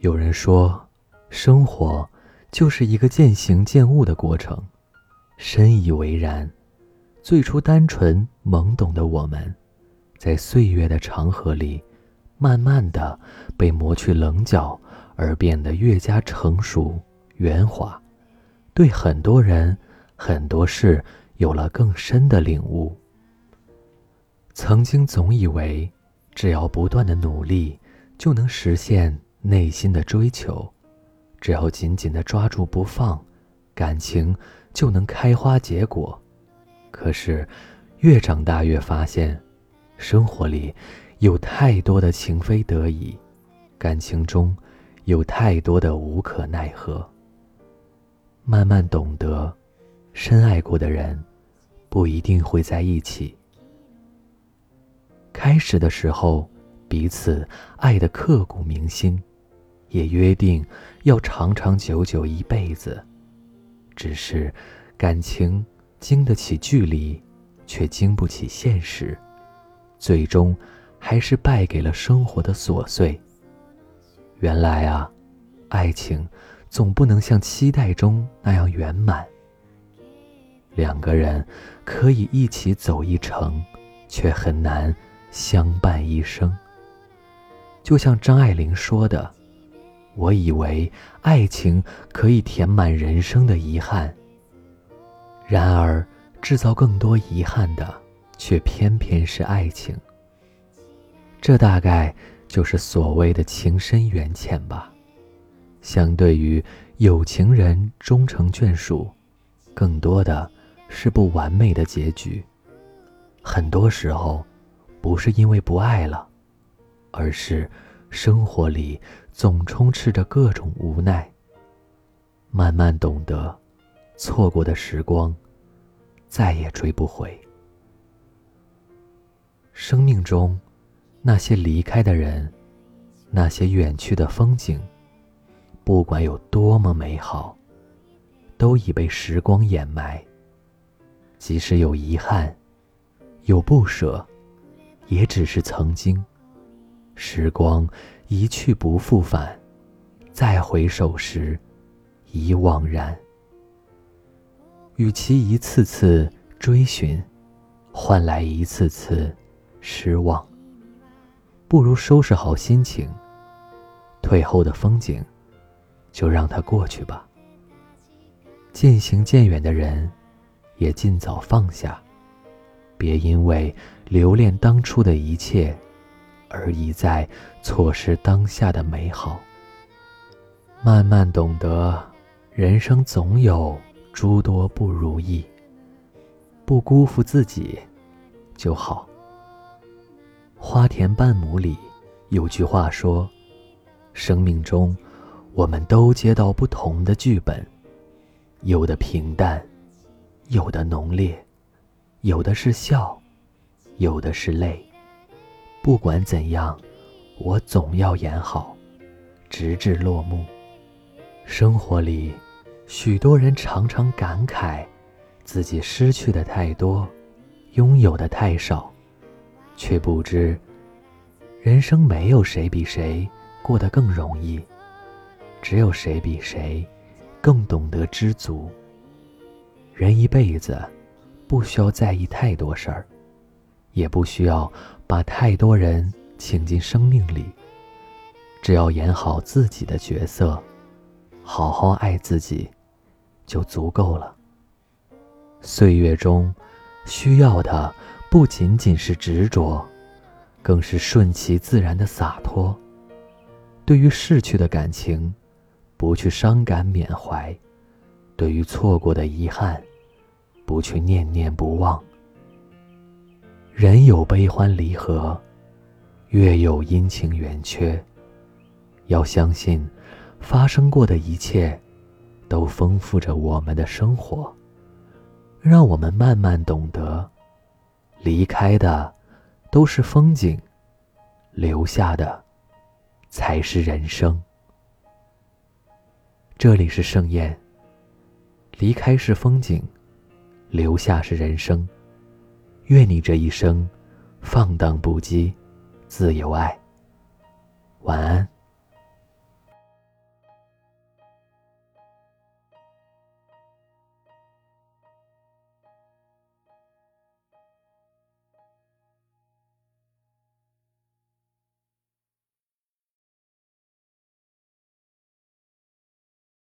有人说，生活就是一个渐行渐悟的过程，深以为然。最初单纯懵懂的我们，在岁月的长河里，慢慢的被磨去棱角，而变得越加成熟圆滑，对很多人、很多事有了更深的领悟。曾经总以为，只要不断的努力，就能实现。内心的追求，只要紧紧的抓住不放，感情就能开花结果。可是，越长大越发现，生活里有太多的情非得已，感情中有太多的无可奈何。慢慢懂得，深爱过的人，不一定会在一起。开始的时候，彼此爱得刻骨铭心。也约定要长长久久一辈子，只是感情经得起距离，却经不起现实，最终还是败给了生活的琐碎。原来啊，爱情总不能像期待中那样圆满。两个人可以一起走一程，却很难相伴一生。就像张爱玲说的。我以为爱情可以填满人生的遗憾，然而制造更多遗憾的，却偏偏是爱情。这大概就是所谓的情深缘浅吧。相对于有情人终成眷属，更多的是不完美的结局。很多时候，不是因为不爱了，而是生活里。总充斥着各种无奈。慢慢懂得，错过的时光，再也追不回。生命中，那些离开的人，那些远去的风景，不管有多么美好，都已被时光掩埋。即使有遗憾，有不舍，也只是曾经。时光。一去不复返，再回首时，已惘然。与其一次次追寻，换来一次次失望，不如收拾好心情。退后的风景，就让它过去吧。渐行渐远的人，也尽早放下，别因为留恋当初的一切。而一再错失当下的美好。慢慢懂得，人生总有诸多不如意，不辜负自己就好。花田半亩里有句话说：“生命中，我们都接到不同的剧本，有的平淡，有的浓烈，有的是笑，有的是泪。”不管怎样，我总要演好，直至落幕。生活里，许多人常常感慨，自己失去的太多，拥有的太少，却不知，人生没有谁比谁过得更容易，只有谁比谁更懂得知足。人一辈子，不需要在意太多事儿。也不需要把太多人请进生命里，只要演好自己的角色，好好爱自己，就足够了。岁月中，需要的不仅仅是执着，更是顺其自然的洒脱。对于逝去的感情，不去伤感缅怀；对于错过的遗憾，不去念念不忘。人有悲欢离合，月有阴晴圆缺。要相信，发生过的一切，都丰富着我们的生活。让我们慢慢懂得，离开的都是风景，留下的才是人生。这里是盛宴，离开是风景，留下是人生。愿你这一生，放荡不羁，自由爱。晚安。